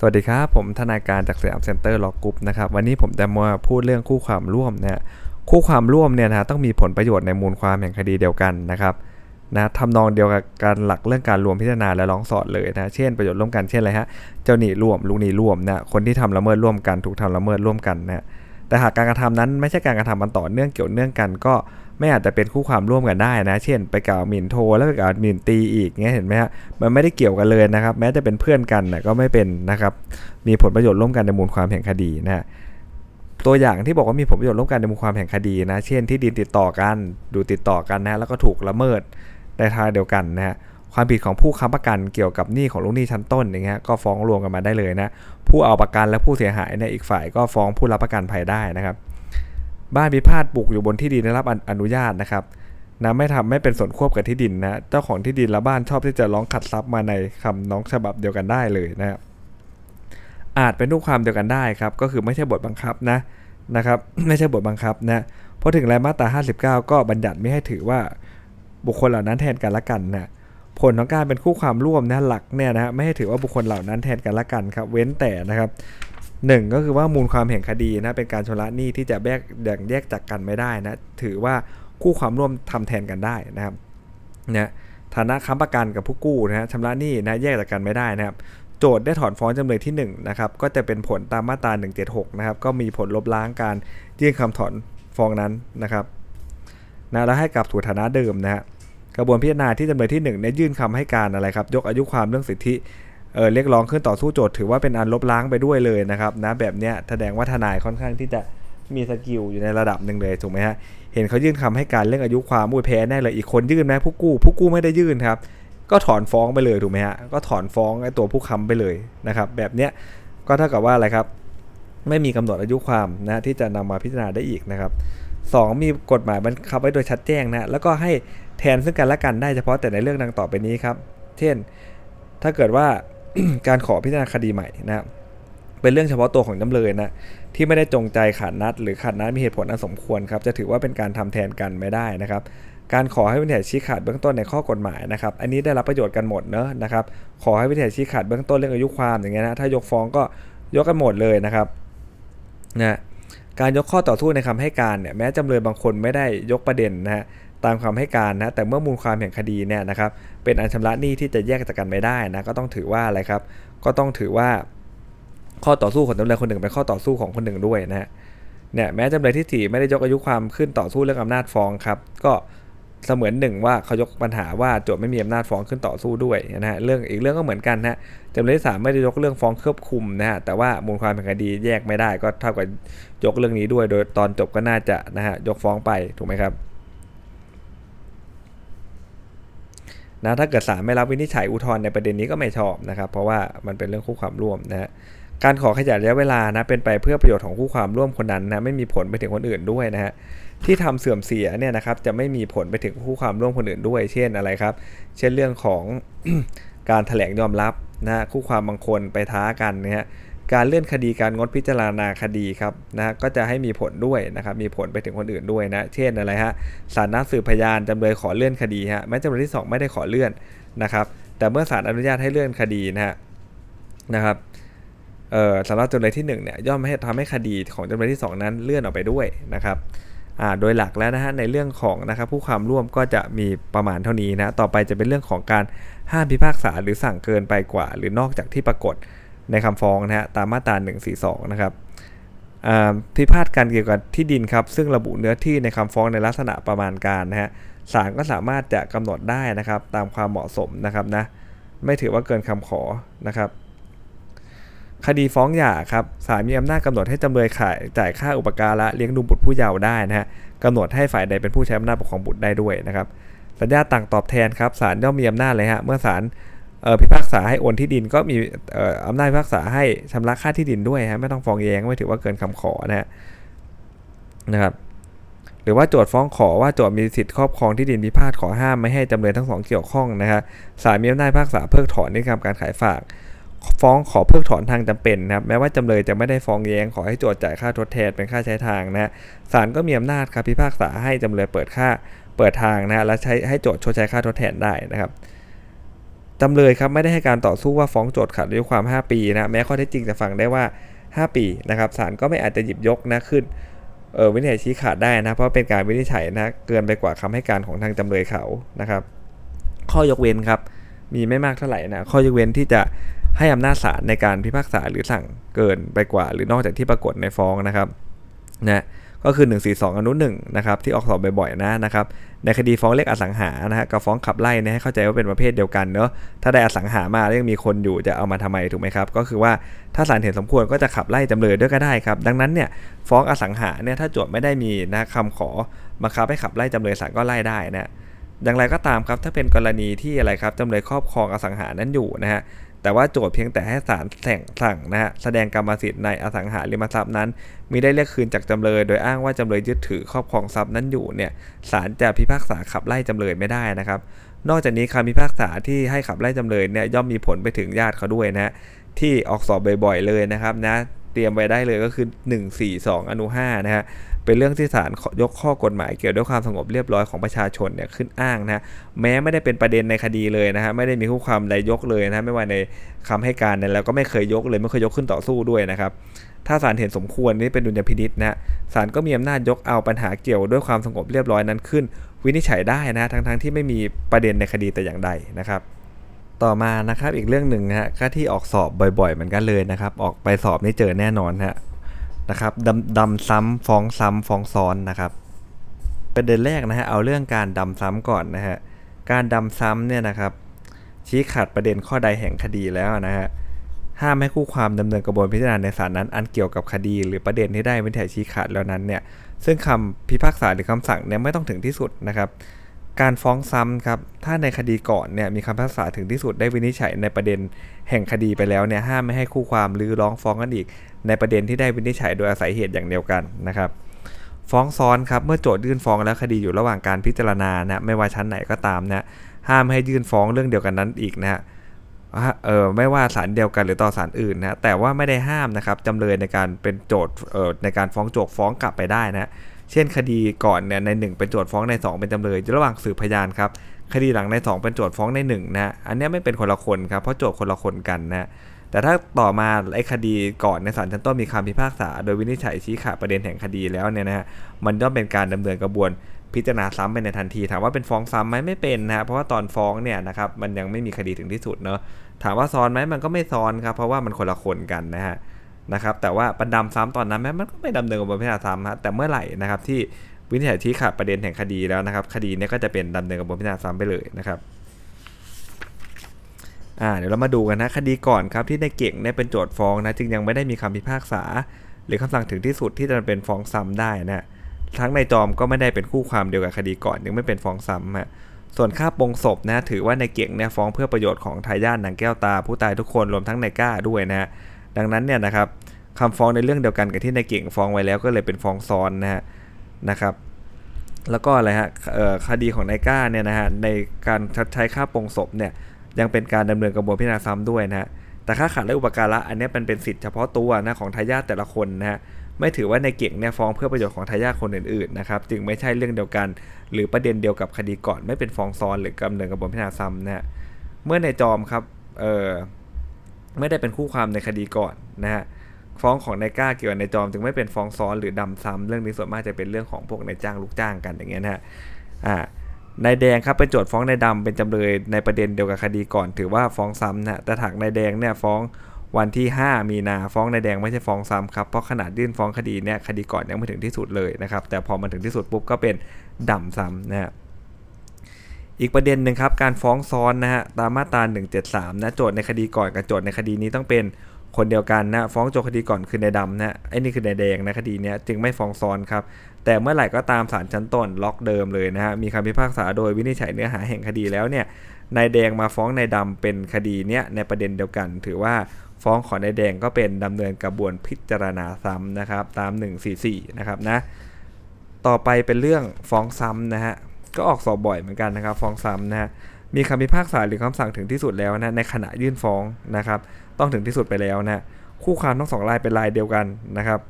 สวัสดีครับ ผมทนายการจาก Siam Center Law Group นะครับวันนี้ผมจะมาพูดเรื่องคู่ความร่วมนะคู่ความร่วมเนี่ยนะต้องมีผลประโยชน์ในมูลความแห่งคดีเดียวกันนะครับนะทำนองเดียวกับการหลักเรื่องการรวมพิจารณาและร้องสอดเลยนะเช่นประโยชน์ร่วมกันเช่นอะไรฮะเจ้าหนี้ร่วมลูกหนี้ร่วมนะคนที่ทำละเมิดร่วมกันถูกทำละเมิดร่วมกันนะแต่หากการกระทำนั้นไม่ใช่การกระทำมันต่อเนื่องเกี่ยวเนื่องกันก็ ไม่อาจจะเป็นคู่ความร่วมกันได้นะ เช่น ไปกล่าวหมิ่นโทแล้วไปกล่าวหมิ่นตรีอีกเงี้ยเห็นไหมฮะมันไม่ได้เกี่ยวกันเลยนะครับ แม้จะเป็นเพื่อนกันนะก็ไม่เป็นนะครับ มีผลประโยชน์ร่วมกันในมูลความแห่งคดีนะฮะตัวอย่างที่บอกว่ามีผลประโยชน์ร่วมกันในมูลความแห่งคดีนะ เช่นที่ดินติดต่อกันดูติดต่อกันนะแล้วก็ถูกละเมิดในทางเดียวกันนะฮะความผิดของผู้ค้ำประกันเกี่ยวกับหนี้ของลูกหนี้ชั้นต้นอย่างเงี้ยก็ฟ้องรวมกันมาได้เลยนะผู้เอาประกันและผู้เสียหายเนี่ยอีกฝ่ายก็ฟ้องผู้รับประกันภัยได้นะครับ บ้านพิพาทปลูกอยู่บนที่ดินได้รับอนุญาตนะครับนะไม่ทำไม่เป็นส่วนควบกับที่ดินนะเจ้าของที่ดินและบ้านชอบที่จะร้องขัดทรัพย์มาในคำน้องฉบับเดียวกันได้เลยนะครับอาจเป็นรูปความเดียวกันได้ครับ ก็คือไม่ใช่บทบังคับนะนะครับไม่ใช่บทบังคับนะพอถึงรายมาตรา 59 ก็บัญญัติไม่ให้ถือว่าบุคคลเหล่านั้นแทนกันละกันนะผลของการเป็นคู่ความร่วมนะหลักเนี่ยนะไม่ให้ถือว่าบุคคลเหล่านั้นแทนกันละกันครับ เว้นแต่นะครับ หนึ่งก็คือว่ามูลความแห่งคดีนะเป็นการชำระหนี้ที่จะแยกแบ่งแยกจากกันไม่ได้นะถือว่าคู่ความร่วมทำแทนกันได้นะครับนะฐานะค้ำประกันกับผู้กู้นะฮะชำระหนี้นะแยกจากกันไม่ได้นะครับ โจทย์ได้ถอนฟ้องจำเลยที่1นะครับก็จะเป็นผลตามมาตรา176นะครับก็มีผลลบล้างการยื่นคำถอนฟ้องนั้นนะครับนะแล้วให้กลับสู่ฐานะเดิมนะฮะกระบวนพิจารณาที่จำเลยที่1เนี่ยยื่นคำให้การอะไรครับ ยกอายุความเรื่องสิทธิ เออเรียกร้องขึ้นต่อสู้โจทย์ถือว่าเป็นอันลบล้างไปด้วยเลยนะครับนะแบบเนี้ยแสดงว่าทนายค่อนข้างที่จะมีสกิลอยู่ในระดับหนึ่งเลยถูกไหมฮะเห็นเขายื่นคำให้การเรื่องอายุความมุ้ยแพ้แน่เลยอีกคนยื่นไหมผู้กู้ผู้กู้ไม่ได้ยื่นครับก็ถอนฟ้องไปเลยถูกไหมฮะก็ถอนฟ้องไอ้ตัวผู้ค้าไปเลยนะครับแบบเนี้ยก็เท่ากับว่าอะไรครับ ไม่มีกำหนดอายุความนะที่จะนำมาพิจารณาได้อีกนะครับ 2 มีกฎหมายบังคับไว้โดยชัดแจ้งนะแล้วก็ให้แทนซึ่งกันและกันได้เฉพาะแต่ในเรื่องดังต่อไปนี้ครับ เช่น ถ้าเกิดว่า การขอพิจารณาคดีใหม่นะครับเป็นเรื่องเฉพาะตัวของจำเลยนะที่ไม่ได้จงใจขาดนัด หรือขาดนัดมีเหตุผลอันสมควรครับจะถือว่าเป็นการทำแทนกันไม่ได้นะครับ การขอให้วินิจฉัยชี้ขาดเบื้องต้นในข้อกฎหมายนะครับ อันนี้ได้รับประโยชน์กันหมดเนอะนะครับ ขอให้วินิจฉัยชี้ขาดเบื้องต้นเรื่องอายุความอย่างเงี้ยนะถ้ายกฟ้องก็ยกกันหมดเลยนะครับนะการยกข้อต่อสู้ในคำให้การเนี่ยแม้จำเลยบางคนไม่ได้ยกประเด็นนะฮะ ตามคำให้การนะแต่เมื่อมูลความแห่งคดีเนี่ยนะครับเป็นอันชำระหนี้ที่จะแยกจากกันไม่ได้นะก็ต้องถือว่าอะไรครับ ก็ต้องถือว่าข้อต่อสู้ของจำเลยคนหนึ่งเป็นข้อต่อสู้ของคนหนึ่งด้วยนะฮะเนี่ยแม้จำเลยที่สี่ไม่ได้ยกอายุความขึ้นต่อสู้เรื่องอำนาจฟ้องครับ ก็เสมือนหนึ่งว่าเขายกปัญหาว่าโจทย์ไม่มีอำนาจฟ้องขึ้นต่อสู้ด้วยนะฮะเรื่องอีกเรื่องก็เหมือนกันนะจำเลยที่สามไม่ได้ยกเรื่องฟ้องเครือบคุมนะฮะแต่ว่ามูลความเป็นคดีแยกไม่ได้ ก็เท่ากับยกเรื่องนี้ด้วย โดยตอนจบก็น่าจะนะฮะยกฟ้องไปถูกไหมครับ นะถ้าเกิดศาลไม่รับวินิจฉัยอุทธรณ์ในประเด็นนี้ก็ไม่ชอบนะครับเพราะว่ามันเป็นเรื่องคู่ความร่วมนะฮะการขอขยายระยะเวลานะเป็นไปเพื่อประโยชน์ของคู่ความร่วมคนนั้นนะไม่มีผลไปถึงคนอื่นด้วยนะฮะที่ทำเสื่อมเสียเนี่ยนะครับจะไม่มีผลไปถึงคู่ความร่วมคนอื่นด้วย เช่นอะไรครับ เช่นเรื่องของการแถลงยอมรับนะคู่ความบางคนไปท้ากันนะฮะ การเลื่อนคดีการงดพิจารณาคดีครับนะก็จะให้มีผลด้วยนะครับมีผลไปถึงคนอื่นด้วยนะเช่นอะไรฮะศาลนัดสืบพยานจำเลยขอเลื่อนคดีฮะแม้จำเลยที่ 2 ไม่ได้ขอเลื่อนนะครับแต่เมื่อศาลอนุญาตให้เลื่อนคดีนะฮะนะครับเอ่อสำหรับจำเลยที่1เนี่ยย่อมให้ทำให้คดีของจำเลยที่ 2 นั้นเลื่อนออกไปด้วยนะครับอ่าโดยหลักแล้วนะฮะในเรื่องของนะครับผู้ความร่วมก็จะมีประมาณเท่านี้นะต่อไปจะเป็นเรื่องของการห้ามพิพากษาหรือสั่งเกินไปกว่า หรือนอกจากที่ปรากฏ ในคำฟ้องนะฮะตามมาตรา 142 นะครับพิพาทกันเกี่ยวกับที่ดินครับ ซึ่งระบุเนื้อที่ในคำฟ้องในลักษณะประมาณการนะฮะศาลก็สามารถจะกำหนดได้นะครับตามความเหมาะสมนะครับนะไม่ถือว่าเกินคำขอนะครับคดีฟ้องหย่าครับศาลมีอำนาจกำหนดให้จำเลยขายจ่ายค่าอุปการะเลี้ยงดูบุตรผู้เยาว์ได้นะฮะกำหนดให้ฝ่ายใดเป็นผู้ใช้อำนาจปกครองบุตรได้ด้วยนะครับ สัญญาต่างตอบแทนครับศาลย่อมมีอำนาจเลยฮะเมื่อศาล พิพากษาให้โอนที่ดินก็มีอำนาจพิพากษาให้ชำระค่าที่ดินด้วยฮะไม่ต้องฟ้องแย้งไม่ถือว่าเกินคำขอนะฮะนะครับหรือว่าโจทย์ฟ้องขอว่าโจทย์มีสิทธิ์ครอบครองที่ดินพิพาทขอห้ามไม่ให้จำเลยทั้งสองเกี่ยวข้องนะฮะศาลมีอำนาจพิพากษาเพิกถอนนิกรรมการขายฝาก ฟ้องขอเพิกถอนทางจำเป็นนะครับแม้ว่าจำเลยจะไม่ได้ฟ้องแย้งขอให้โจทย์จ่ายค่าทดแทนเป็นค่าใช้ทางนะฮะศาลก็มีอำนาจครับพิพากษาให้จำเลยเปิดค่าเปิดทางนะฮะและใช้ให้โจทย์ชดใช้ค่าทดแทนได้นะครับ จำเลยครับไม่ได้ให้การต่อสู้ว่าฟ้องโจทก์ขัดอายุความ 5 ปีนะแม้ข้อเท็จจริงจะฟังได้ว่า 5 ปีนะครับศาลก็ไม่อาจจะหยิบยกนะขึ้นเออวินิจฉัยชี้ขาดได้นะเพราะเป็นการวินิจฉัยนะเกินไปกว่าคำให้การของทางจำเลยเขานะครับ ข้อยกเว้นครับมีไม่มากเท่าไหร่นะข้อยกเว้นที่จะให้อำนาจศาลในการพิพากษาหรือสั่งเกินไปกว่า หรือนอกจากที่ปรากฏในฟ้องนะครับนะ ก็คือ 142 อนุ1นะครับที่ออกสอบบ่อยๆนะนะครับในคดีฟ้องเรียกอสังหานะฮะกับฟ้องขับไล่เนี่ยให้เข้าใจว่าเป็นประเภทเดียวกันเนอะถ้าได้อสังหามาแล้วยังมีคนอยู่จะเอามาทำไมถูกไหมครับก็คือว่าถ้าศาลเห็นสมควรก็จะขับไล่จำเลยด้วยก็ได้ครับดังนั้นเนี่ยฟ้องอสังหาเนี่ยถ้าโจทย์ไม่ได้มีนะคำขอบังคับให้ขับไล่จำเลยศาลก็ไล่ได้นะอย่างไรก็ตามครับถ้าเป็นกรณีที่อะไรครับจำเลยครอบครองอสังหานั้นอยู่นะฮะ แต่ว่าโจทย์เพียงแต่ให้ศาลแส่งสั่งนะฮะแสดงกรรมสิทธิ์ในอสังหาริมทรัพย์นั้นมีได้เรียกคืนจากจำเลย โดยอ้างว่าจำเลยยึดถือครอบครองทรัพย์นั้นอยู่เนี่ยศาลจะพิพากษาขับไล่จำเลยไม่ได้นะครับ นอกจากนี้คำพิพากษาที่ให้ขับไล่จำเลยเนี่ยย่อมมีผลไปถึงญาติเขาด้วยนะที่ออกสอบบ่อยๆเลยนะครับนะเตรียมไว้ได้เลยก็คือ 142 อนุ5นะฮะ เป็นเรื่องที่ศาลยกข้อกฎหมายเกี่ยวด้วยความสงบเรียบร้อยของประชาชนเนี่ยขึ้นอ้างนะแม้ไม่ได้เป็นประเด็นในคดีเลยนะฮะไม่ได้มีคู่ความใดยกเลยนะไม่ว่าในคำให้การเนี่ยแล้วก็ไม่เคยยกเลยไม่เคยยกขึ้นต่อสู้ด้วยนะครับถ้าศาลเห็นสมควรนี่เป็นดุลยพินิษนะศาลก็มีอำนาจยกเอาปัญหาเกี่ยวด้วยความสงบเรียบร้อยนั้นขึ้น วินิจฉัยได้นะทั้งๆทที่ไม่มีประเด็นในคดีแต่อย่างใดนะครับ ต่อมานะครับอีกเรื่องหนึ่งนะฮะก็ที่ออกสอบบ่อยๆ เหมือนกันเลยนะครับ ออกไปสอบนี่เจอแน่นอนฮะ นะครับดำดำซ้ำฟ้องซ้ำฟ้องซ้อนนะครับประเด็นแรกนะฮะเอาเรื่องการดำซ้ำก่อนนะฮะการดำซ้ำเนี่ยนะครับ ชี้ขาดประเด็นข้อใดแห่งคดีแล้วนะฮะห้ามให้คู่ความดำเนินกระบวนพิจารณาในศาลนั้น อันเกี่ยวกับคดี หรือประเด็นที่ได้วินิจฉัยชี้ขาดแล้วนั้นเนี่ยซึ่งคำพิพากษาหรือคำสั่งเนี่ยไม่ต้องถึงที่สุดนะครับการฟ้องซ้ำครับถ้าในคดีก่อนเนี่ยมีคำพิพากษาถึงที่สุดได้วินิจฉัยในประเด็นแห่งคดีไปแล้วเนี่ยห้ามไม่ให้คู่ความหรือร้องฟ้องกันอีกในประเด็นที่ได้วินิจฉัยโดยอาศัยเหตุอย่างเดียวกันนะครับฟ้องซ้อนครับเมื่อโจทยื่นฟ้องแล้วคดีอยู่ระหว่างการพิจารณานะไม่ว่าชั้นไหนก็ตามนะห้ามให้ยื่นฟ้องเรื่องเดียวกันนั้นอีกนะฮะเออไม่ว่าศาลเดียวกันหรือต่อศาลอื่นนะแต่ว่าไม่ได้ห้ามนะครับจำเลยในการเป็นโจทย์ในการฟ้องโจทฟ้องกลับไปได้นะเช่นคดีก่อนเนี่ยใน 1 เป็นโจทย์ฟ้องใน 2 เป็นจำเลยระหว่างสืบพยานครับคดีหลังใน 2 เป็นโจทย์ฟ้องใน1นะอันนี้ไม่เป็นคนละคนครับเพราะโจทย์คนละคนกันนะ แต่ถ้าต่อมาไอ้คดีก่อนในศาลชั้นต้นมีคำพิพากษา โดยวินิจฉัยชี้ขาดประเด็นแห่งคดีแล้วเนี่ยนะฮะมันย่อมเป็นการดำเนินกระบวนพิจารณาซ้ำไปในทันที ถามว่าเป็นฟ้องซ้ำไหมไม่เป็นนะเพราะว่าตอนฟ้องเนี่ยนะครับมันยังไม่มีคดีถึงที่สุดเนาะถามว่าซ้อนไหมมันก็ไม่ซ้อนครับเพราะว่ามันคนละคนกันนะฮะนะครับแต่ว่าประดำซ้ำตอนนั้นแม้มันก็ไม่ดำเนินกระบวนพิจารณาซ้ำฮะแต่เมื่อไหร่นะครับที่วินิจฉัยชี้ขาดประเด็นแห่งคดีแล้วนะครับคดีนี้ก็จะเป็นดำเนินกระบวนพิจารณาซ้ำไปเลยนะครับ อ่าเดี๋ยวเรามาดูกันนะคดีก่อนครับที่ในเก่งเนี่ยเป็นโจทย์ฟ้องนะจึงยังไม่ได้มีคำพิพากษา หรือคำสั่งถึงที่สุดที่จะเป็นฟ้องซ้ำได้นะทั้งในจอมก็ไม่ได้เป็นคู่ความเดียวกับคดีก่อนยังไม่เป็นฟ้องซ้ำฮะส่วนค่าปงศพนะถือว่าในเก่งเนี่ยฟ้องเพื่อประโยชน์ของทายาทนางแก้วตา ผู้ตายทุกคนรวมทั้งในก้าด้วยนะดังนั้นเนี่ยนะครับคำฟ้องในเรื่องเดียวกันกับที่ในเก่งฟ้องไว้แล้วก็เลยเป็นฟ้องซ้อนนะฮะนะครับ แล้วก็อะไรฮะคดีของนายก้าเนี่ยนะฮะในการใช้ค่าปงศพเนี่ย ยังเป็นการดำเนินกระบวนพิจารณาซ้ำด้วยนะฮะแต่ค่าขาดและอุปการะอันนี้เป็นเป็นสิทธิ์เฉพาะตัวนะของทายาทแต่ละคนนะฮะไม่ถือว่าในเก่งเนี่ยฟ้องเพื่อประโยชน์ของทายาทคนอื่นๆนะครับจึงไม่ใช่เรื่องเดียวกัน หรือประเด็นเดียวกับคดีก่อนไม่เป็นฟ้องซ้อนหรือกำเนินกระบวนพิจารณาซ้ำนะฮะเมื่อในจอมครับเออไม่ได้เป็นคู่ความในคดีก่อนนะฮะฟ้องของนายก้าเกี่ยวกับนายจอมจึงไม่เป็นฟ้องซ้อนหรือดำซ้ำเรื่องนี้ส่วนมากจะเป็นเรื่องของพวกนายจ้างลูกจ้างกันอย่างเงี้ยนะฮะอ่า นายแดงครับเป็นโจทย์ฟ้องนายดำเป็นจำเลยในประเด็นเดียวกับคดีก่อน ถือว่าฟ้องซ้ำนะแต่ถักนายแดงเนี่ยฟ้องวันที่ 5 มีนาฟ้องนายแดงไม่ใช่ฟ้องซ้ำครับเพราะขนาดยื่นฟ้องคดีเนี่ยคดีก่อนยังไม่ถึงที่สุดเลยนะครับแต่พอมาถึงที่สุดปุ๊บก็เป็นดำซ้ำนะฮะอีกประเด็นหนึ่งครับการฟ้องซ้อนนะฮะตามมาตรา 173 นะโจทย์ในคดีก่อนกับโจทย์ในคดีนี้ต้องเป็นคนเดียวกันนะฟ้องโจทย์คดีก่อนคือนายดำนะไอ้นี่คือนายแดงในคดีเนี้จึงไม่ฟ้องซ้อนครับแต่เมื่อไหร่ก็ตามศาลชั้นต้นล็อกเดิมเลยนะฮะมีคำพิพากษาโดยวินิจฉัยเนื้อหาแห่งคดีแล้วเนี่ยนายแดงมาฟ้องนายดำเป็นคดีเนี้ยในประเด็นเดียวกัน ถือว่าฟ้องของนายแดงก็เป็นดำเนินกระบวนพิจารณาซ้ำนะครับตาม 144 นะครับนะต่อไปเป็นเรื่องฟ้องซ้ำนะฮะก็ออกสอบบ่อยเหมือนกันนะครับ ฟ้องซ้ำนะฮะมีคำพิพากษาหรือคำสั่งถึงที่สุดแล้วนะในขณะยื่นฟ้องนะครับ ต้องถึงที่สุดไปแล้วนะคู่ความทั้งสองรายเป็นรายเดียวกันนะครับ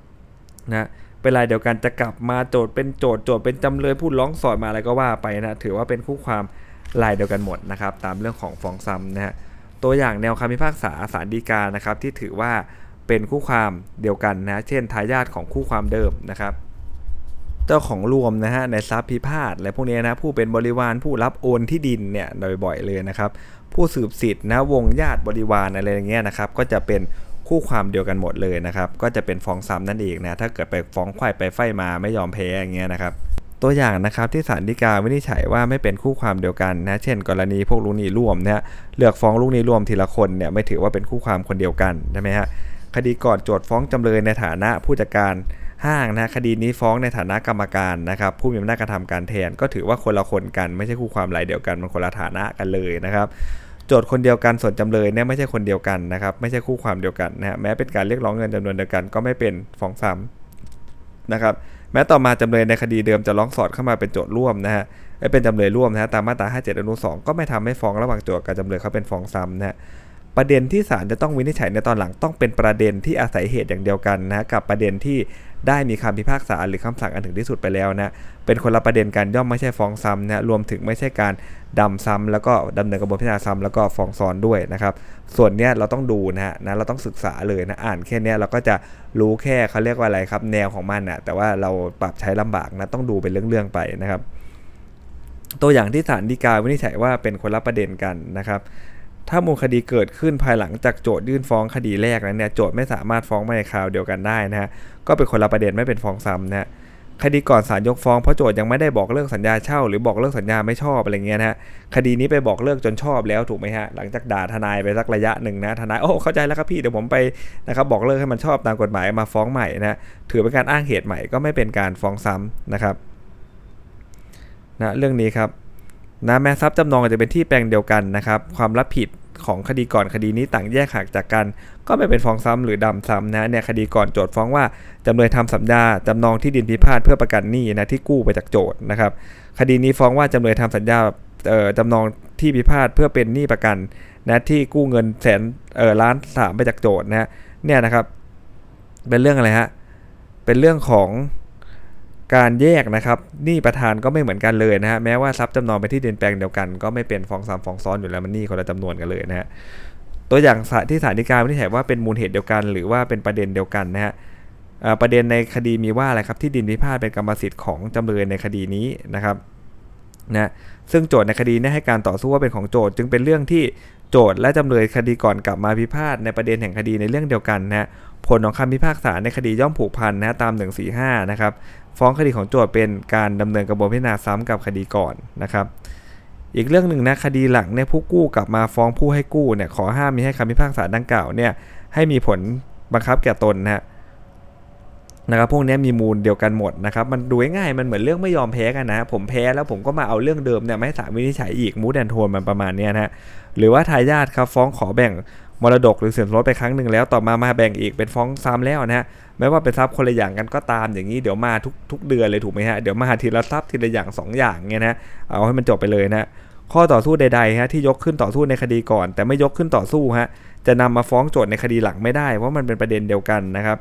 นะ เป็นรายเดียวกันจะกลับมาโจทย์เป็นโจทย์โจทย์เป็นจำเลยพูดร้องสอดมาอะไรก็ว่าไปนะถือว่าเป็นคู่ความลายเดียวกันหมดนะครับตามเรื่องของฟ้องซ้ำนะฮะตัวอย่างแนวคำพิพากษาศาลฎีกานะครับที่ถือว่าเป็นคู่ความเดียวกันนะเช่นทายาทของคู่ความเดิมนะครับเจ้าของรวมนะฮะในทรัพย์พิพาทอะไรพวกนี้นะผู้เป็นบริวารผู้รับโอนที่ดินเนี่ยบ่อยๆเลยนะครับ ผู้สืบสิทธิ์นะวงญาติบริวารอะไรอย่างเงี้ยนะครับ ก็จะเป็น คู่ความเดียวกันหมดเลยนะครับก็จะเป็นฟ้องซ้ำนั่นเองนะถ้าเกิดไปฟ้องควายไปไฟมาไม่ยอมแพ้อย่างเงี้ยนะครับตัวอย่างนะครับที่ศาลฎีกาวินิจฉัยว่าไม่เป็นคู่ความเดียวกันนะ เช่น กรณีพวกลูกหนี้ร่วมเนี่ยเลือกฟ้องลูกหนี้ร่วมทีละคนเนี่ยไม่ถือว่าเป็นคู่ความคนเดียวกันใช่ไหมฮะคดีก่อนโจทฟ้องจำเลยในฐานะผู้จัดการห้างนะคดีนี้ฟ้องในฐานะกรรมการนะครับผู้มีอำนาจกระทำการแทนก็ถือว่าคนละคนกันไม่ใช่คู่ความรายเดียวกันมันคนละฐานะกันเลยนะครับ โจทย์คนเดียวกันส่วนจำเลยเนี่ยไม่ใช่คนเดียวกันนะครับ ไม่ใช่คู่ความเดียวกันนะฮะแม้เป็นการเรียกร้องเงินจำนวนเดียวกันก็ไม่เป็นฟ้องซ้ำนะครับ แม้ต่อมาจำเลยในคดีเดิมจะร้องสอดเข้ามาเป็นโจทย์ร่วมนะฮะเป็นจำเลยร่วมนะฮะตามมาตรา 57 อนุ 2 ก็ไม่ทำให้ฟ้องระหว่างโจทย์กับจำเลยเขาเป็นฟ้องซ้ำนะฮะประเด็นที่ศาลจะต้องวินิจฉัยในตอนหลังต้องเป็นประเด็นที่อาศัยเหตุอย่างเดียวกันนะกับประเด็นที่ ได้มีคำพิพากษาหรือคำสั่งอันถึงที่สุดไปแล้วนะเป็นคนละประเด็นกันย่อมไม่ใช่ฟ้องซ้ำนะรวมถึงไม่ใช่การดำซ้ำแล้วก็ดำเนินกระบวนพิจารณาซ้ำแล้วก็ฟ้องซ้อนด้วยนะครับส่วนเนี้ยเราต้องดูนะฮะนะเราต้องศึกษาเลยนะอ่านแค่เนี้ยเราก็จะรู้แค่เขาเรียกว่าอะไรครับ แนวของมันนะแต่ว่าเราปรับใช้ลำบากนะต้องดูเป็นเรื่องๆไปนะครับ ตัวอย่างที่ศาลฎีกาวินิจฉัยว่าเป็นคนละประเด็นกันนะครับ ถ้ามูลคดีเกิดขึ้นภายหลังจากโจทยื่นฟ้องคดีแรกนั้นเนี่ยโจทไม่สามารถฟ้องมาในคราวเดียวกันได้นะฮะก็เป็นคนละประเด็นไม่เป็นฟ้องซ้ำนะฮะคดีก่อนศาลยกฟ้องเพราะโจทยังไม่ได้บอกเลิกสัญญาเช่า หรือบอกเลิกสัญญาไม่ชอบอะไรเงี้ยนะฮะคดีนี้ไปบอกเลิกจนชอบแล้วถูกไหมฮะหลังจากด่าทนายไปสักระยะหนึ่งนะทนายโอ้เข้าใจแล้วครับพี่เดี๋ยวผมไปนะครับบอกเลิกให้มันชอบตามกฎหมายมาฟ้องใหม่นะถือเป็นการอ้างเหตุใหม่ก็ไม่เป็นการฟ้องซ้ำนะครับนะเรื่องนี้ครับ นะแม้ทรัพย์จำนองจะเป็นที่แปลงเดียวกันนะครับความรับผิดของคดีก่อนคดีนี้ต่างแยกหักจากกัน ก็ไม่เป็นฟ้องซ้ำหรือดำซ้ำนะเนี่ยคดีก่อนโจทย์ฟ้องว่าจำเลยทำสัญญาจำนองที่ดินพิพาทเพื่อประกันหนี้นะที่กู้ไปจากโจทย์นะครับ คดีนี้ฟ้องว่าจำเลยทำสัญญาจำนองที่พิพาทเพื่อเป็นหนี้ประกันนะที่กู้เงินแสนเออล้านสามไปจากโจทย์นะเนี่ยนะครับ เป็นเรื่องอะไรฮะเป็นเรื่องของ การแยกนะครับหนี้ประธานก็ไม่เหมือนกันเลยนะฮะแม้ว่าทรัพย์จำนองไปที่ดินแปลงเดียวกันก็ไม่เป็นฟ้องซ้ำฟ้องซ้อนอยู่แล้วมันหนี้คนละจำนวนกันเลยนะฮะตัวอย่างที่ศาลฎีกาวินิจฉัยว่าเป็นมูลเหตุเดียวกัน หรือว่าเป็นประเด็นเดียวกันนะฮะประเด็นในคดีมีว่าอะไรครับที่ดินพิพาทเป็นกรรมสิทธิ์ของจำเลยในคดีนี้นะครับนะซึ่งโจทย์ในคดีนี้ให้การต่อสู้ว่าเป็นของโจทย์จึงเป็นเรื่องที่โจทย์และจำเลยคดีก่อนกลับมาพิพาทในประเด็นแห่งคดีในเรื่องเดียวกันนะผลของคำพิพากษาในคดีย่อมผูกพันนะตาม 145นะครับ ฟ้องคดีของโจทย์เป็นการดำเนินกระบวนพิจารณาซ้ำกับคดีก่อนนะครับ อีกเรื่องหนึ่งนะคดีหลังเนี่ยผู้กู้กลับมาฟ้องผู้ให้กู้เนี่ยขอห้ามมีให้คำพิพากษาดังกล่าวเนี่ยให้มีผลบังคับแก่ตนนะนะครับพวกนี้มีมูลเดียวกันหมดนะครับมันดูง่ายมันเหมือนเรื่องไม่ยอมแพ้กันนะผมแพ้แล้วผมก็มาเอาเรื่องเดิมเนี่ยไม่ศาลวินิจฉัยอีกมูดแอนโทนมันประมาณนี้นะหรือว่าทายาทครับฟ้องขอแบ่ง มรดกหรือสินสมรสไปครั้งหนึ่งแล้วต่อมามาแบ่งอีกเป็นฟ้องซ้ำแล้วนะฮะแม้ว่าเป็นทรัพย์คนละอย่างกันก็ตามอย่างนี้เดี๋ยวมาทุกทุกเดือนเลยถูกไหมฮะเดี๋ยวมาทีละทรัพย์ทีละอย่าง 2 อย่างเงี้ยนะเอาให้มันจบไปเลยนะข้อต่อสู้ใดๆฮะที่ยกขึ้นต่อสู้ในคดีก่อน แต่ไม่ยกขึ้นต่อสู้ฮะจะนำมาฟ้องโจทย์ในคดีหลังไม่ได้เพราะมันเป็นประเด็นเดียวกันนะครับ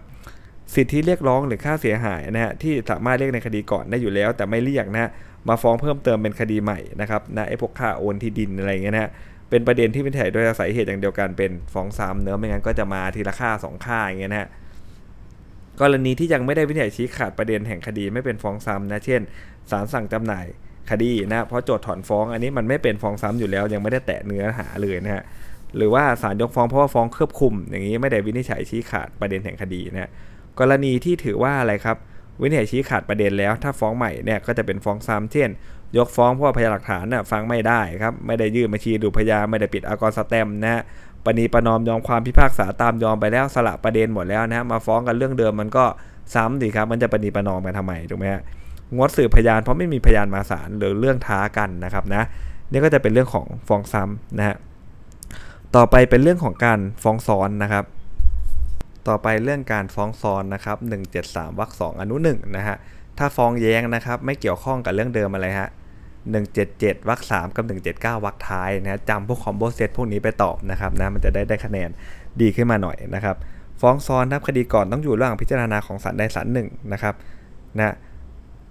สิทธิเรียกร้องหรือค่าเสียหายนะฮะที่สามารถเรียกในคดีก่อนได้อยู่แล้ว แต่ไม่เรียกนะมาฟ้องเพิ่มเติมเป็นคดีใหม่นะครับนะไอ้พวกค่าโอนที่ดินอะไรเงี้ยนะ เป็นประเด็นที่เป็นถ่ายโดยอาศัยเหตุอย่างเดียวกันเป็นฟ้องซ้ำเนื้อไม่งั้นก็จะมาทีละค่า2ค่าอย่างเงี้ยนะฮะกรณีที่ยังไม่ได้วินิจฉัยชี้ขาดประเด็นแห่งคดีไม่เป็นฟ้องซ้ำนะเช่นศาลสั่งจำหน่ายคดีนะเพราะโจทย์ถอนฟ้องอันนี้มันไม่เป็นฟ้องซ้ำอยู่แล้ว ยังไม่ได้แตะเนื้อหาเลยนะฮะหรือว่าศาลยกฟ้องเพราะว่าฟ้องเครือบคุม อย่างนี้ไม่ได้วินิจฉัยชี้ขาดประเด็นแห่งคดีนะกรณีที่ถือว่าอะไรครับวินิจฉัยชี้ขาดประเด็นแล้ว ถ้าฟ้องใหม่เนี่ยก็จะเป็นฟ้องซ้ำเช่น ยกฟ้องเพราะพยานหลักฐานน่ะฟังไม่ได้ครับ ไม่ได้ยื่นบัญชีดูพยานไม่ได้ปิดอากรสแตมนะฮะปณีประนอมยอมความพิพากษาตามยอมไปแล้วสละประเด็นหมดแล้วนะฮะมาฟ้องกันเรื่องเดิมมันก็ซ้ำดีครับ มันจะปณีประนอมกันทำไมถูกไหมฮะงดสืบพยานเพราะไม่มีพยานมาศาลหรือเรื่องท้ากันนะครับนะนี่ก็จะเป็นเรื่องของฟ้องซ้ำนะฮะต่อไปเป็นเรื่องของการฟ้องซ้อนนะครับ ต่อไปเรื่องการฟ้องซ้อนนะครับ 173วรรค2อนุ1นะฮะ ถ้าฟ้องแย้งนะครับไม่เกี่ยวข้องกับเรื่องเดิมอะไรฮะ177วรรค3กับ 179วรรคท้ายนะจำพวกคอมโบเซตพวกนี้ไปตอบนะครับนะมันจะได้ได้คะแนนดีขึ้นมาหน่อยนะครับ ฟ้องซ้อนทับคดีก่อนต้องอยู่ระหว่างพิจารณาของศาลใดศาลหนึ่งนะครับนะ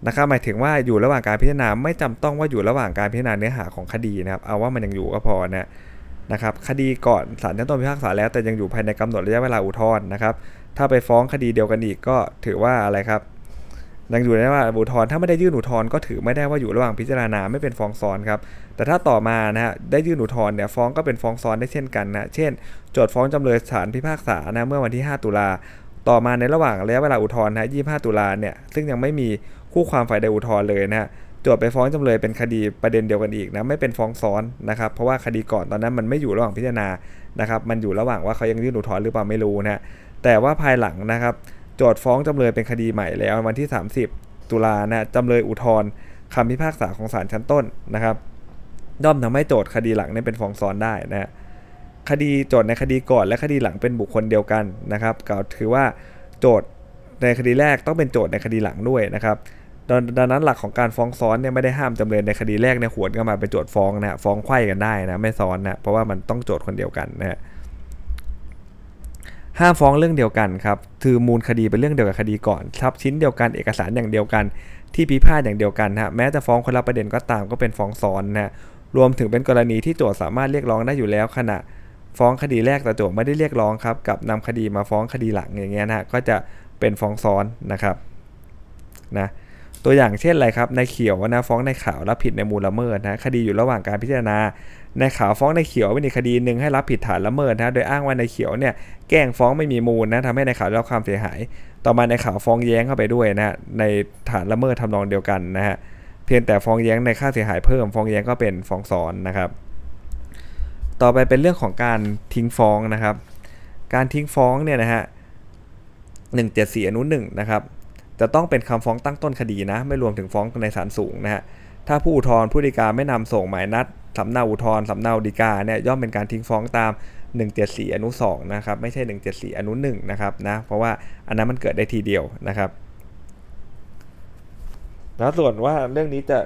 นะครับหมายถึงว่าอยู่ระหว่างการพิจารณาไม่จำต้องว่าอยู่ระหว่างการพิจารณาเนื้อหาของคดีนะครับเอาว่ามันยังอยู่ก็พอนะนะครับคดีก่อนศาลชั้นต้นพิพากษาแล้วแต่ยังอยู่ภายในกำหนดระยะเวลาอุทธรณ์นะครับถ้าไปฟ้องคดีเดียวกันอีกก็ถือว่าอะไรครับ ยังอยู่ในว่าอุทธรณ์ถ้าไม่ได้ยื่นอุทธรณ์ก็ถือไม่ได้ว่าอยู่ระหว่างพิจารณาไม่เป็นฟ้องซ้อนครับ แต่ถ้าต่อมานะฮะได้ยื่นอุทธรณ์เนี่ยฟ้องก็เป็นฟ้องซ้อนได้เช่นกันนะเช่น โจทฟ้องจำเลยศาลพิพากษานะเมื่อวันที่ 5 ตุลาต่อมาในระหว่างระยะเวลาอุทธรณ์นะ25 ตุลาเนี่ยซึ่งยังไม่มีคู่ความฝ่ายใดอุทธรณ์เลยนะฮะจทย์ไปฟ้องจำเลยเป็นคดีประเด็นเดียวกันอีกนะไม่เป็นฟ้องซ้อนนะครับเพราะว่าคดีก่อนตอนนั้นมันไม่อยู่ระหว่างพิจารณานะครับมันอยู่ระหว่างว่าเขายังยื่นอุทธรณ์หรือเปล่าไม่รู้นะแต่ว่าภายหลังนะครับ โจทฟ้องจำเลยเป็นคดีใหม่แล้ววันที่ 30 ตุลานะจำเลยอุทธรณ์คำพิพากษาของศาลชั้นต้นนะครับย่อมทำให้โจทย์คดีหลังเนี่ยเป็นฟ้องซ้อนได้นะคดีโจทย์ในคดีก่อนและคดีหลังเป็นบุคคลเดียวกันนะครับกล่าวถือว่าโจทย์ในคดีแรกต้องเป็นโจทย์ในคดีหลังด้วยนะครับดังนั้นหลักของการฟ้องซ้อนเนี่ยไม่ได้ห้ามจำเลยในคดีแรกในหวนก็มาเป็นโจทย์ฟ้องนะฟ้องไข่กันได้นะไม่ซ้อนนะเพราะว่ามันต้องโจทย์คนเดียวกันนะฮะ ห้ามฟ้องเรื่องเดียวกันครับคือมูลคดีเป็นเรื่องเดียวกับคดีก่อนทรัพย์ชิ้นเดียวกันเอกสารอย่างเดียวกัน ที่พิพาทอย่างเดียวกันฮะแม้จะฟ้องคนละประเด็นก็ตามก็เป็นฟ้องซ้อนนะรวมถึงเป็นกรณีที่โจทย์สามารถเรียกร้องได้อยู่แล้วขณะฟ้องคดีแรกแต่โจทย์ไม่ได้เรียกร้องครับกับนำคดีมาฟ้องคดีหลังอย่างเงี้ยนะก็จะเป็นฟ้องซ้อนนะครับนะ ตัวอย่างเช่นอะไรครับในเขียวนะฟ้องในขาวรับผิดในมูลละเมิดนะคดีอยู่ระหว่างการพิจารณาในขาวฟ้องในเขียวเป็นอีกคดีหนึ่งให้รับผิดฐานละเมิดนะโดยอ้างว่าในเขียวเนี่ยแกล้งฟ้องไม่มีมูลนะทำให้ในขาวได้รับความเสียหาย ต่อมาในขาวฟ้องแย้งเข้าไปด้วยนะในฐานละเมิดทำนองเดียวกันนะฮะเพียงแต่ฟ้องแย้งในค่าเสียหายเพิ่ม ฟ้องแย้งก็เป็นฟ้องซ้อนนะครับ ต่อไปเป็นเรื่องของการทิ้งฟ้องนะครับ การทิ้งฟ้องเนี่ยนะฮะ174อนุ1นะครับ จะต้องเป็นคำฟ้องตั้งต้นคดีนะ ไม่รวมถึงฟ้องในศาลสูงนะฮะถ้าผู้อุทธรณ์ผู้ฎีกาไม่นำส่งหมายนัดสำเนาอุทธรณ์สำเนาฎีกาเนี่ยย่อมเป็นการทิ้งฟ้องตาม 174 อนุ2นะครับไม่ใช่ 174 อนุ1นะครับนะเพราะว่าอันนั้นมันเกิดได้ทีเดียวนะครับ แล้วส่วนว่าเรื่องนี้จะ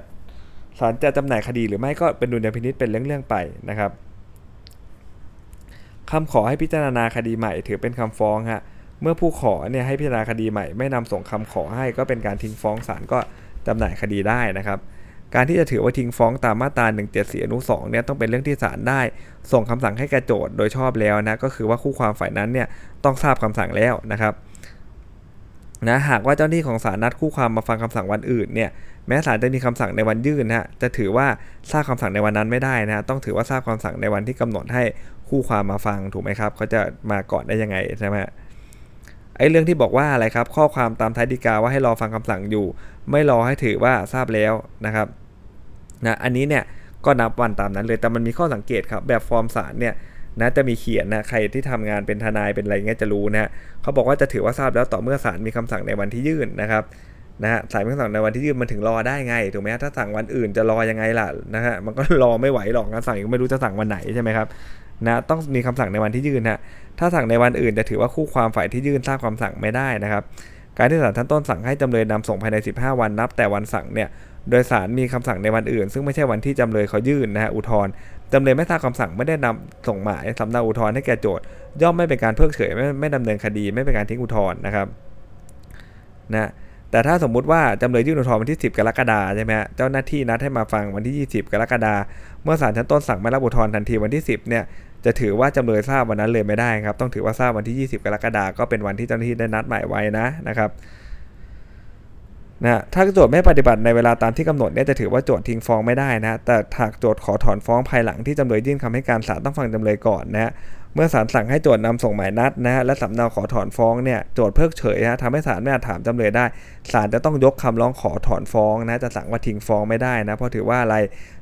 ศาลจะจำหน่ายคดีหรือไม่ก็เป็นดุลยพินิษเป็นเรื่องๆไปนะครับคำขอให้พิจารณาคดีใหม่ถือเป็นคำฟ้องฮะ เมื่อผู้ขอเนี่ยให้พิจารณาคดีใหม่ ไม่นำส่งคำขอให้ก็เป็นการทิ้งฟ้องศาลก็จำหน่ายคดีได้นะครับ การที่จะถือว่าทิ้งฟ้องตามมาตรา174อนุ2เนี่ยต้องเป็นเรื่องที่ศาลได้ ส่งคำสั่งให้แก่โจทย์โดยชอบแล้วนะก็คือว่าคู่ความฝ่ายนั้นเนี่ยต้องทราบคำสั่งแล้วนะครับนะหากว่าเจ้าหนี้ของศาลนัดคู่ความมาฟังคำสั่งวันอื่นเนี่ยแม้ศาลจะมีคำสั่งในวันยื่นนะฮะจะถือว่าทราบคำสั่งในวันนั้นไม่ได้นะต้องถือว่าทราบคำสั่งในวันที่กำหนดให้คู่ความมาฟังถูกไหมครับเขาจะมาก่อนได้ยังไงใช่ไหม ไอ้เรื่องที่บอกว่าอะไรครับ ข้อความตามท้ายดีกาว่าให้รอฟังคำสั่งอยู่ ไม่รอให้ถือว่าทราบแล้วนะครับนะอันนี้เนี่ยก็นับวันตามนั้นเลยแต่มันมีข้อสังเกตครับแบบฟอร์มสารเนี่ยนะจะมีเขียนนะใครที่ทำงานเป็นทนายเป็นอะไรเงี้ยจะรู้นะเขาบอกว่าจะถือว่าทราบแล้วต่อเมื่อศาลมีคำสั่งในวันที่ยื่นนะครับนะฮะสายคำสั่งในวันที่ยื่นมันถึงรอได้ไงถูกไหมถ้าสั่งวันอื่นจะรอยังไงล่ะนะฮะมันก็รอไม่ไหวหรอกนะสั่งยังไม่รู้จะสั่งวันไหนใช่ไหมครับ นะต้องมีคำสั่งในวันที่ยื่นฮะถ้าสั่งในวันอื่นจะถือว่าคู่ความฝ่ายที่ยื่นทราบคำสั่งไม่ได้นะครับ การที่ศาลชั้นต้นสั่งให้จำเลยนำส่งภายใน 15 วันนับ แต่วันสั่งเนี่ยโดยศาลมีคำสั่งในวันอื่น ซึ่งไม่ใช่วันที่จำเลยเขายื่นนะฮะอุทธรณ์จำเลยไม่ทราบคำสั่งไม่ได้นำส่งหมายสำเนาอุทธรณ์ให้แก่โจทย์ย่อมไม่เป็นการเพิกเฉยไม่ไม่ดำเนินคดี ไม่เป็นการทิ้งอุทธรณ์นะครับนะ แต่ถ้าสมมุติว่าจำเลยยื่นอุทธรณ์วันที่ 10 กรกฎาใช่ไหมเจ้าหน้าที่นัดให้มาฟังวันที่ 20 กรกฎาเมื่อศาลชั้นต้นสั่งไม่รับอุทธรณ์ทันทีวันที่ 10 เนี่ยจะถือว่าจำเลยทราบวันนั้นเลยไม่ได้ครับ ต้องถือว่าทราบวันที่ 20 กรกฎาคมก็เป็นวันที่เจ้าหน้าที่ได้นัดหมายไว้นะนะครับนะถ้าโจทย์ไม่ปฏิบัติในเวลาตามที่กำหนดเนี่ยจะถือว่าโจทย์ทิ้งฟ้องไม่ได้นะแต่หากโจทย์ขอถอนฟ้องภายหลังที่จำเลยยื่นคำให้การศาลต้องฟังจำเลยก่อนนะ เมื่อศาลสั่งให้โจทย์นำส่งหมายนัดนะฮะและสำเนาขอถอนฟ้องเนี่ยโจทย์เพิกเฉยฮะทำให้ศาลไม่อาจถามจำเลยได้ศาลจะต้องยกคำร้องขอถอนฟ้องนะจะสั่งว่าทิ้งฟ้องไม่ได้นะเพราะถือว่าอะไร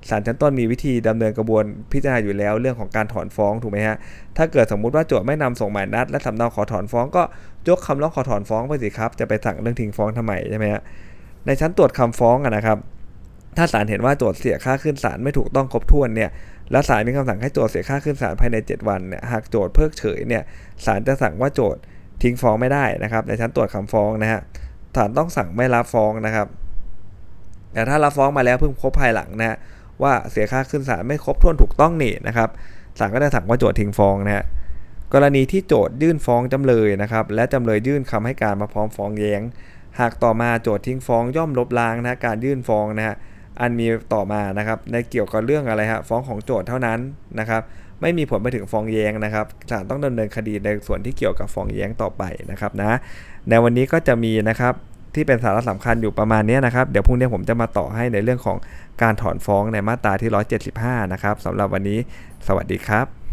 ศาลชั้นต้นมีวิธีดำเนินกระบวนพิจารณาอยู่แล้วเรื่องของการถอนฟ้องถูกไหมฮะถ้าเกิดสมมุติว่าโจทย์ไม่นำส่งหมายนัด และสำเนาขอถอนฟ้องก็ยกคำร้องขอถอนฟ้องไปสิครับจะไปสั่งเรื่องทิ้งฟ้องทำไมใช่ไหมฮะในชั้นตรวจคำฟ้องนะครับถ้าศาลเห็นว่าโจทย์เสียค่าขึ้นศาลไม่ถูกต้องครบถ้วนเนี่ย และศาลมีคำสั่งให้โจทย์เสียค่าขึ้นศาลภายใน 7 วันเนี่ยหากโจทย์เพิกเฉยเนี่ยศาลจะสั่งว่าโจทย์ทิ้งฟ้องไม่ได้นะครับ ในชั้นตรวจคำฟ้องนะฮะศาลต้องสั่งไม่รับฟ้องนะครับ แต่ถ้ารับฟ้องมาแล้วเพิ่งพบภายหลังนะฮะว่าเสียค่าขึ้นศาลไม่ครบถ้วนถูกต้องนี่นะครับศาลก็จะสั่งว่าโจทย์ทิ้งฟ้องนะฮะกรณีที่โจทยื่นฟ้องจำเลยนะครับ และจำเลยยื่นคำให้การมาพร้อมฟ้องแย้ง หากต่อมาโจทย์ทิ้งฟ้องย่อมลบล้างนะการยื่นฟ้องนะฮะ อันมีต่อมานะครับในเกี่ยวกับเรื่องอะไรฮะฟ้องของโจทย์เท่านั้นนะครับไม่มีผลไปถึงฟ้องแย้งนะครับศาลต้องดำเนินคดีในส่วนที่เกี่ยวกับฟ้องแย้งต่อไปนะครับนะในวันนี้ก็จะมีนะครับที่เป็นสาระสำคัญอยู่ประมาณนี้นะครับ เดี๋ยวพรุ่งนี้ผมจะมาต่อให้ในเรื่องของการถอนฟ้องในมาตราที่ 175 นะครับสำหรับวันนี้ สวัสดีครับ